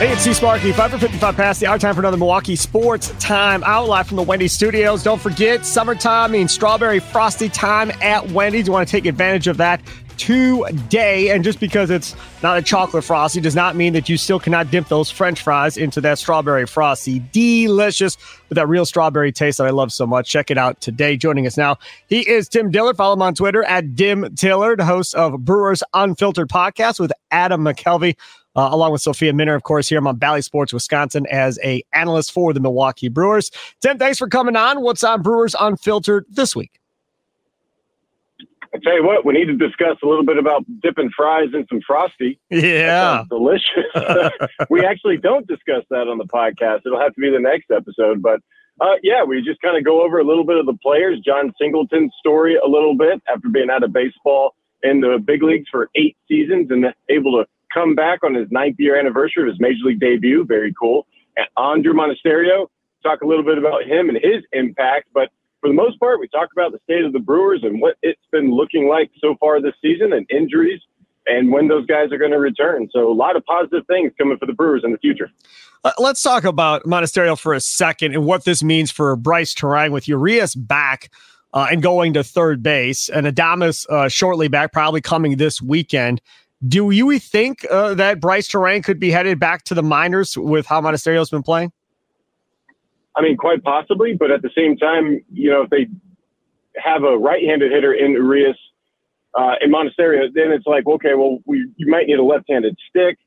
Hey, it's C Sparky, Fifer 55 past the hour time for another Milwaukee Sports Time out live from the Wendy's studios. Don't forget, summertime means strawberry frosty time at Wendy's. You want to take advantage of that today. And just because it's not a chocolate frosty does not mean that you still cannot dip those french fries into that strawberry frosty. Delicious with that real strawberry taste that I love so much. Check it out today. Joining us now, he is Tim Dillard. Follow him on Twitter at Dim Tillard, host of Brewers Unfiltered podcast with Adam McCalvy. Uh, along with Sophia Minnaert, of course, here I'm on Bally Sports Wisconsin as a analyst for the Milwaukee Brewers. Tim, thanks for coming on. What's on Brewers Unfiltered this week? I tell you what, we need to discuss a little bit about dipping fries in some frosty. Yeah, delicious. we actually don't discuss that on the podcast. It'll have to be the next episode, but uh, yeah, we just kind of go over a little bit of the players. Jon Singleton's story a little bit after being out of baseball in the big leagues for eight seasons and able to come back on his ninth year anniversary of his major league debut. Very cool. And Andrew Monasterio, talk a little bit about him and his impact, but for the most part, we talk about the state of the Brewers and what it's been looking like so far this season and injuries and when those guys are going to return. So a lot of positive things coming for the Brewers in the future. Uh, let's talk about Monasterio for a second and what this means for Brice Turang with Urias back uh, and going to third base and Adames uh, shortly back, probably coming this weekend. Do you think uh, that Brice Turang could be headed back to the minors with how Monasterio's been playing? I mean, quite possibly, but at the same time, you know, if they have a right-handed hitter in Urias uh, in Monasterio, then it's like, okay, well, we you might need a left-handed stick.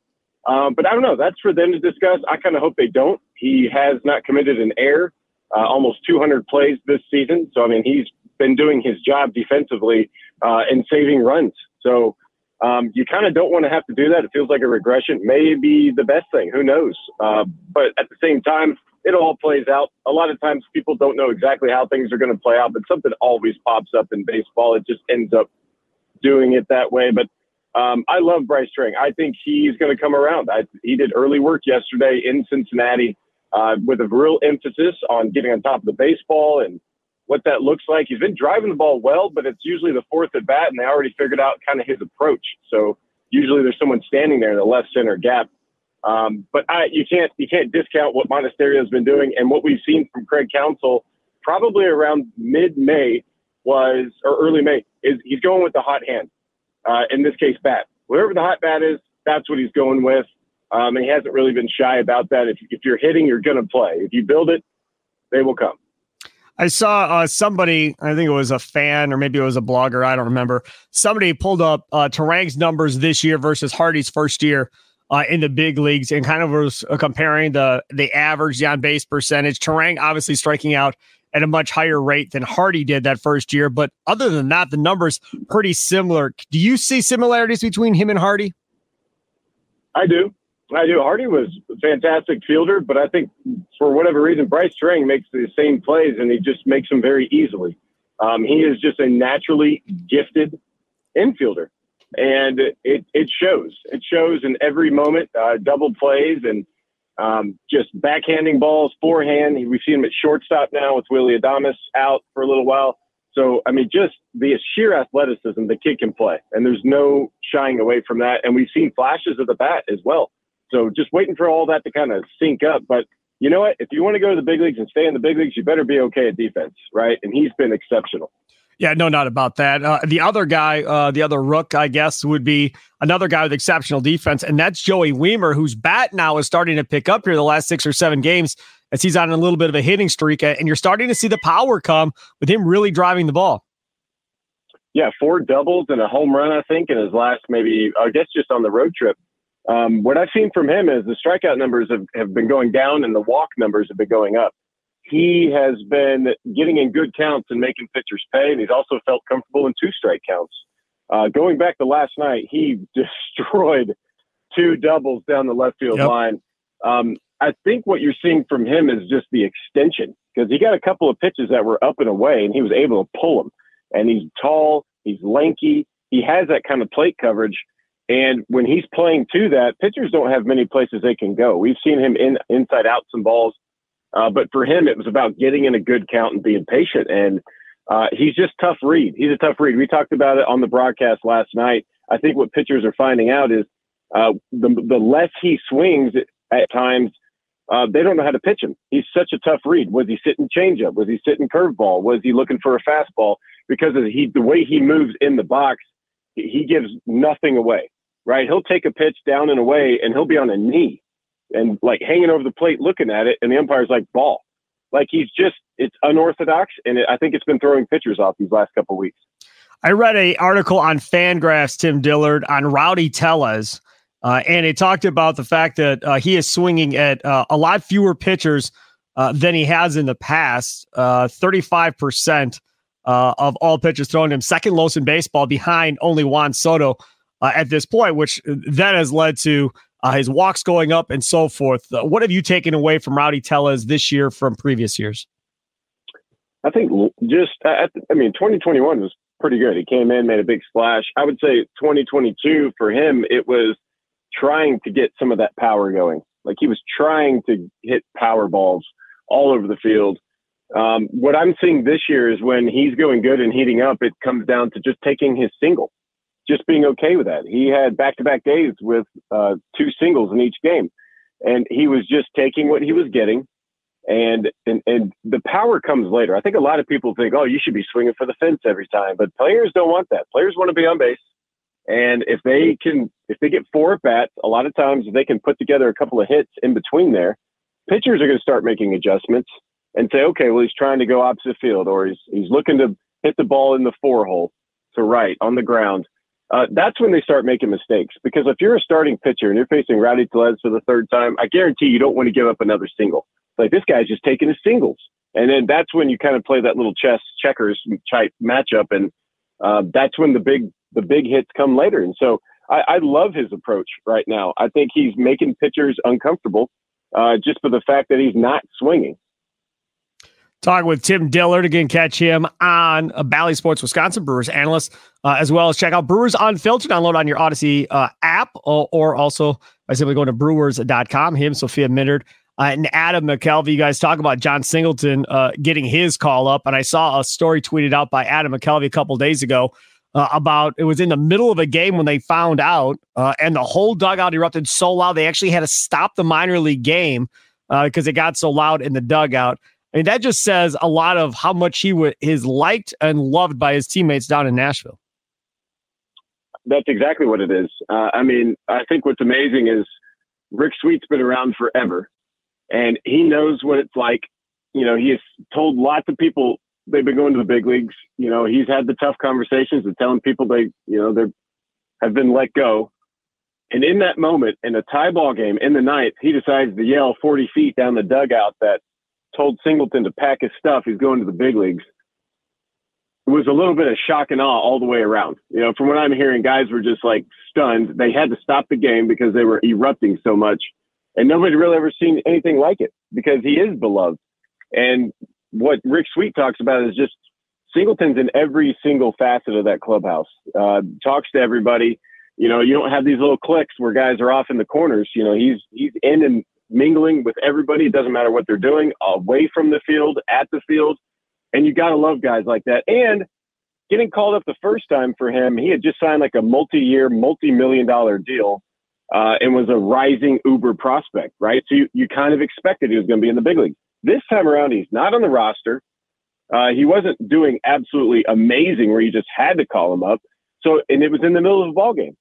Um, but I don't know. That's for them to discuss. I kind of hope they don't. He has not committed an error, uh, almost 200 plays this season. So I mean, he's been doing his job defensively uh, and saving runs. So um, you kind of don't want to have to do that. It feels like a regression. Maybe the best thing. Who knows? Uh, but at the same time, it all plays out. A lot of times people don't know exactly how things are going to play out, but something always pops up in baseball. It just ends up doing it that way. But um, I love Brice Turang. I think he's going to come around. I, he did early work yesterday in Cincinnati uh, with a real emphasis on getting on top of the baseball and what that looks like. He's been driving the ball well, but it's usually the fourth at bat, and they already figured out kind of his approach. So usually there's someone standing there in the left center gap um, but I, you can't you can't discount what Monasterio has been doing and what we've seen from Craig Counsell. probably around mid May was or early May is he's going with the hot hand. Uh, in this case, bat. Whatever the hot bat is, that's what he's going with. Um, and he hasn't really been shy about that. If, if you're hitting, you're going to play. If you build it, they will come. I saw uh, somebody, I think it was a fan or maybe it was a blogger, I don't remember. Somebody pulled up uh, Turang's numbers this year versus Hardy's first year uh, in the big leagues and kind of was uh, comparing the the average on base percentage. Turang obviously striking out at a much higher rate than Hardy did that first year, but other than that, the numbers pretty similar. Do you see similarities between him and Hardy? I do. I do. Hardy was a fantastic fielder, but I think for whatever reason, Brice Turang makes the same plays and he just makes them very easily. Um, he is just a naturally gifted infielder and it it shows. It shows in every moment. Uh, double plays and um, just backhanding balls, forehand. We've seen him at shortstop now with Willy Adames out for a little while. So I mean, just the sheer athleticism the kid can play, and there's no shying away from that. And we've seen flashes of the bat as well. So just waiting for all that to kind of sync up. But you know what? If you want to go to the big leagues and stay in the big leagues, you better be okay at defense, right? And he's been exceptional. Yeah, no, not about that. Uh, the other guy, uh, the other rook, I guess, would be another guy with exceptional defense, and that's Joey Wiemer, whose bat now is starting to pick up here the last six or seven games as he's on a little bit of a hitting streak, and you're starting to see the power come with him really driving the ball. Yeah, four doubles and a home run, I think, in his last maybe, I guess, just on the road trip. Um, what I've seen from him is the strikeout numbers have, have been going down and the walk numbers have been going up he has been getting in good counts and making pitchers pay, and he's also felt comfortable in two strike counts. Uh, going back to last night, he destroyed two doubles down the left field yep. line. Um, I think what you're seeing from him is just the extension because he got a couple of pitches that were up and away, and he was able to pull them. And he's tall, he's lanky, he has that kind of plate coverage. And when he's playing to that, pitchers don't have many places they can go. We've seen him in inside out some balls. Uh, but for him, it was about getting in a good count and being patient. And uh, he's just tough read. He's a tough read. We talked about it on the broadcast last night. I think what pitchers are finding out is uh, the the less he swings at times, uh, they don't know how to pitch him. He's such a tough read. Was he sitting changeup? Was he sitting curveball? Was he looking for a fastball? Because he the way he moves in the box, he gives nothing away. Right? He'll take a pitch down and away, and he'll be on a knee and like hanging over the plate looking at it, and the umpire's like ball. Like he's just it's unorthodox, and it, I think it's been throwing pitchers off these last couple weeks. I read a article on Fangraphs, Tim Dillard, on Rowdy Tellez, uh, and it talked about the fact that uh, he is swinging at uh, a lot fewer pitchers uh, than he has in the past. Uh, thirty-five percent uh, of all pitches thrown him, second lowest in baseball, behind only Juan Soto at this point, which then has led to uh, his walks going up, and so forth. Uh, what have you taken away from Rowdy Tellez this year from previous years? I think just, I mean, 2021 was pretty good. He came in, made a big splash. I would say 2022 for him, it was trying to get some of that power going. Like he was trying to hit power balls all over the field. Um, what I'm seeing this year is when he's going good and heating up, it comes down to just taking his single just being okay with that. He had back to back days with uh, two singles in each game, and he was just taking what he was getting. And, and and the power comes later. I think a lot of people think, oh, you should be swinging for the fence every time, but players don't want that. Players want to be on base, and if they can, if they get four at bats, a lot of times they can put together a couple of hits in between there. Pitchers are going to start making adjustments and say, okay, well, he's trying to go opposite field, or he's he's looking to hit the ball in the four hole to right on the ground uh, that's when they start making mistakes. Because if you're a starting pitcher and you're facing Rowdy Tellez for the third time, I guarantee you don't want to give up another single. Like this guy's just taking his singles, and then that's when you kind of play that little chess checkers type matchup, and uh, that's when the big the big hits come later. And so I, I love his approach right now. I think he's making pitchers uncomfortable uh, just for the fact that he's not swinging. Talking with Tim Dillard. Again, catch him on a Bally Sports Wisconsin Brewers analyst, uh, as well as check out Brewers Unfiltered. Download on your Audacy uh, app or, or, also by simply going to brewers.com. Him, Sophia Minnaert, uh, and Adam McCalvy. You guys talk about Jon Singleton uh, getting his call up. And I saw a story tweeted out by Adam McCalvy a couple days ago uh, about it was in the middle of a game when they found out, uh, and the whole dugout erupted so loud they actually had to stop the minor league game because it got so loud in the dugout. I mean, that just says a lot of how much he w- is liked and loved by his teammates down in Nashville. That's exactly what it is. Uh, I mean, I think what's amazing is Rick Sweet's been around forever, and he knows what it's like. You know, he has told lots of people they've been going to the big leagues. You know, he's had the tough conversations and telling people they, you know, they have been let go. And in that moment, in a tie ball game in the ninth, he decides to yell 40 feet down the dugout that told Singleton to pack his stuff. He's going to the big leagues. It was a little bit of shock and awe all the way around. You know, from what I'm hearing, guys were just like stunned. They had to stop the game because they were erupting so much. And nobody really ever seen anything like it because he is beloved. And what Rick Sweet talks about is just Singleton's in every single facet of that clubhouse. Uh, talks to everybody. You know, you don't have these little clicks where guys are off in the corners. You know, he's he's in and mingling with everybody. It doesn't matter what they're doing, away from the field, at the field. And you got to love guys like that. And getting called up the first time for him, he had just signed like a multi year, multi million dollar deal uh, and was a rising Uber prospect, right? So you, you kind of expected he was going to be in the big league. This time around, he's not on the roster. Uh, he wasn't doing absolutely amazing where you just had to call him up. So, and it was in the middle of a ball game.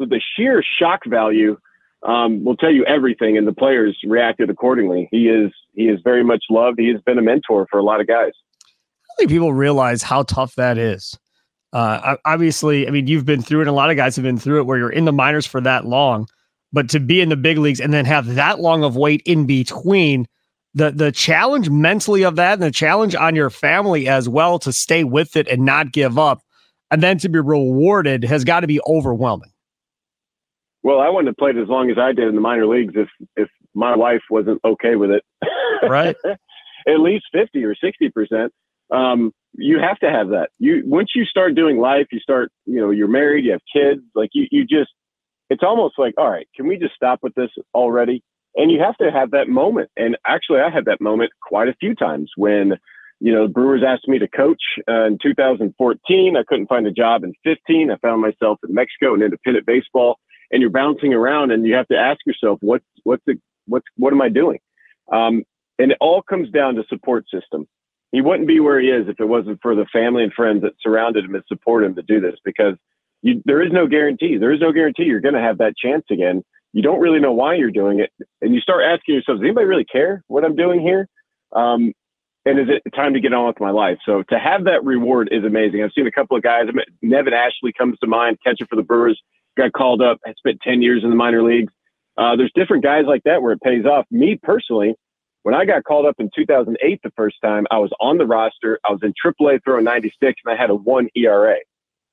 So the sheer shock value um, will tell you everything, and the players reacted accordingly. He is he is very much loved. He has been a mentor for a lot of guys. I think people realize how tough that is. Uh, obviously, I mean, you've been through it. And a lot of guys have been through it where you're in the minors for that long, but to be in the big leagues and then have that long of wait in between, the the challenge mentally of that and the challenge on your family as well to stay with it and not give up, and then to be rewarded has got to be overwhelming. Well, I wouldn't have played as long as I did in the minor leagues if if my wife wasn't okay with it. Right. At least fifty or sixty percent. Um, you have to have that. You once you start doing life, you start. You know, you're married, you have kids. Like you, you just. It's almost like, all right, can we just stop with this already? And you have to have that moment. And actually, I had that moment quite a few times when you know, the Brewers asked me to coach uh, in 2014. I couldn't find a job in 15. I found myself in Mexico in independent baseball and you're bouncing around and you have to ask yourself, what, what's the, what's, what am I doing? Um, and it all comes down to support system. He wouldn't be where he is if it wasn't for the family and friends that surrounded him and support him to do this because you, there is no guarantee. There is no guarantee you're going to have that chance again. You don't really know why you're doing it. And you start asking yourself, does anybody really care what I'm doing here? Um, and is it time to get on with my life? So to have that reward is amazing. I've seen a couple of guys. Nevin Ashley comes to mind, catcher for the Brewers got called up, had spent 10 years in the minor leagues. Uh, there's different guys like that where it pays off. Me personally, when I got called up in 2008 the first time, I was on the roster. I was in AAA throwing 96 and I had a one ERA.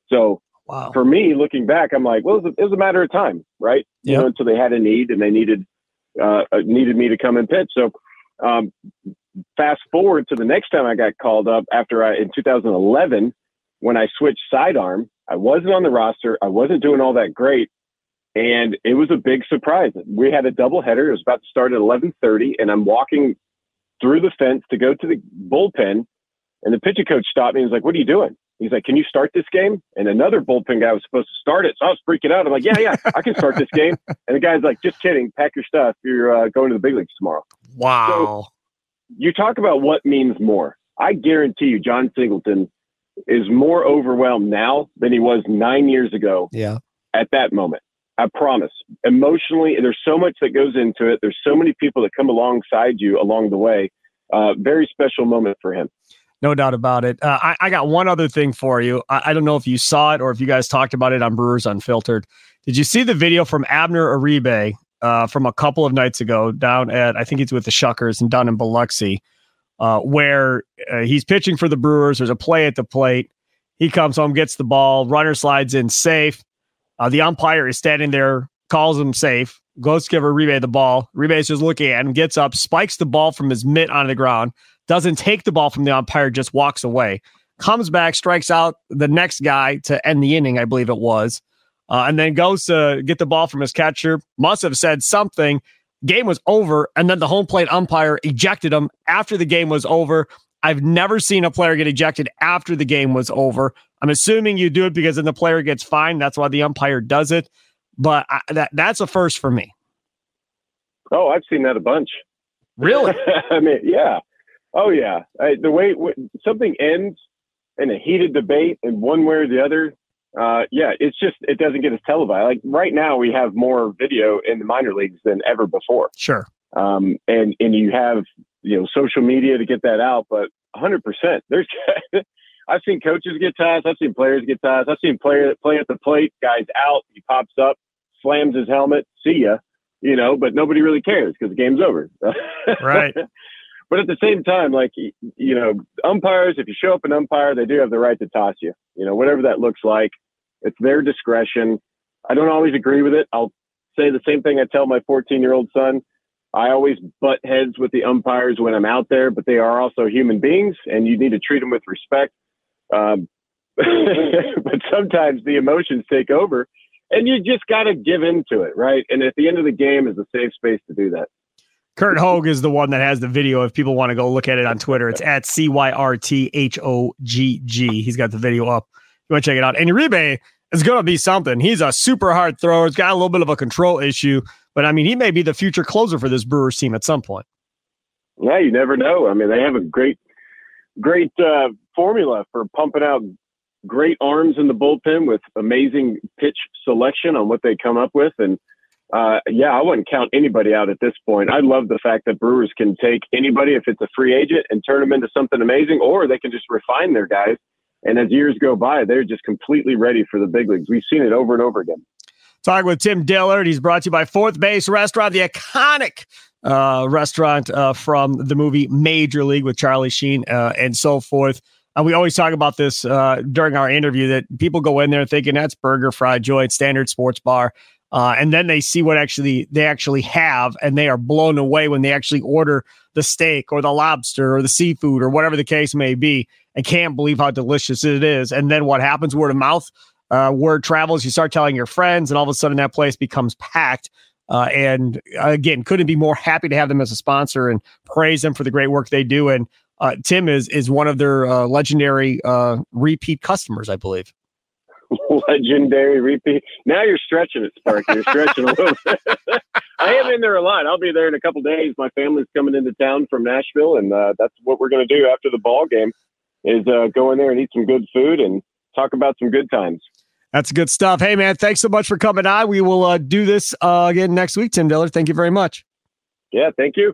So wow. for me, looking back, I'm like, well, it was, a, it was a matter of time, right? Yep. You know, until they had a need and they needed uh, uh, needed me to come and pitch. So um, fast forward to the next time I got called up after I in 2011 when I switched sidearm I wasn't on the roster. I wasn't doing all that great. And it was a big surprise. We had a doubleheader. It was about to start at 11:30, and I'm walking through the fence to go to the bullpen, and the pitching coach stopped me and was like, "What are you doing?" He's like, "Can you start this game?" And another bullpen guy was supposed to start it, so I was freaking out. I'm like, "Yeah, yeah, I can start this game." And the guy's like, "Just kidding. Pack your stuff. You're uh, going to the big leagues tomorrow." Wow. So you talk about what means more. I guarantee you, Jon Singleton is more overwhelmed now than he was nine years ago. Yeah. At that moment. I promise. Emotionally, there's so much that goes into it. There's so many people that come alongside you along the way. Uh, very special moment for him. No doubt about it. Uh, I, I, got one other thing for you. I, I, don't know if you saw it or if you guys talked about it on Brewers Unfiltered. Did you see the video from Abner Uribe uh, from a couple of nights ago down at, I think he's with the Shuckers and down in Biloxi? Uh, where uh, he's pitching for the Brewers. There's a play at the plate. He comes home, gets the ball, runner slides in safe. Uh, the umpire is standing there, calls him safe, goes to give Uribe the ball. Uribe is just looking at him, gets up, spikes the ball from his mitt on the ground, doesn't take the ball from the umpire, just walks away. Comes back, strikes out the next guy to end the inning, I believe it was, uh, and then goes to get the ball from his catcher. Must have said something Game was over, and then the home plate umpire ejected him after the game was over. I've never seen a player get ejected after the game was over. I'm assuming you do it because then the player gets fined. That's why the umpire does it. But I, that that's a first for me. Oh, I've seen that a bunch. Really? I mean, yeah. Oh, yeah. I, the way something ends in a heated debate, in one way or the other, uh, yeah, it's just it doesn't get as televised. Like right now, we have more video in the minor leagues than ever before. Sure. Um, and and you have you know social media to get that out, but 100 percent. There's I've seen coaches get ties. I've seen players get ties. I've seen players play at the plate. Guys out. He pops up, slams his helmet. See ya. You know, but nobody really cares because the game's over. right. But at the same time, like you know, umpires, if you show up an umpire, they do have the right to toss you. You know, whatever that looks like, it's their discretion. I don't always agree with it. I'll say the same thing I tell my 14 year old son. I always butt heads with the umpires when I'm out there, but they are also human beings, and you need to treat them with respect. Um, but sometimes the emotions take over, and you just got to give in to it, right? And at the end of the game is a safe space to do that. Curt Hogg is the one that has the video. If people want to go look at it on Twitter, it's at C Y R T H O G G. He's got the video up. You want to check it out. And Uribe is going to be something. He's a super hard thrower. He's got a little bit of a control issue, but I mean, he may be the future closer for this Brewers team at some point. Yeah, you never know. I mean, they have a great great uh, formula for pumping out great arms in the bullpen with amazing pitch selection on what they come up with. And uh, yeah, I wouldn't count anybody out at this point. I love the fact that Brewers can take anybody if it's a free agent and turn them into something amazing, or they can just refine their guys. And as years go by, they're just completely ready for the big leagues. We've seen it over and over again. Talking with Tim Dillard. He's brought to you by Fourth Base Restaurant, the iconic uh, restaurant uh, from the movie Major League with Charlie Sheen uh, and so forth. And we always talk about this uh, during our interview that people go in there thinking that's burger, fried joint, standard sports bar. Uh, and then they see what actually they actually have, and they are blown away when they actually order the steak or the lobster or the seafood or whatever the case may be, and can't believe how delicious it is. And then what happens? Word of mouth, uh, word travels. You start telling your friends, and all of a sudden that place becomes packed. Uh, and again, couldn't be more happy to have them as a sponsor and praise them for the great work they do. And uh, Tim is is one of their uh, legendary uh, repeat customers, I believe. Legendary repeat. Now you're stretching it, Sparky. You're stretching a little bit. I am in there a lot. I'll be there in a couple days. My family's coming into town from Nashville, and uh, that's what we're going to do after the ball game is uh, go in there and eat some good food and talk about some good times. That's good stuff. Hey, man, thanks so much for coming on. We will uh, do this uh, again next week, Tim Dillard. Thank you very much. Yeah, thank you.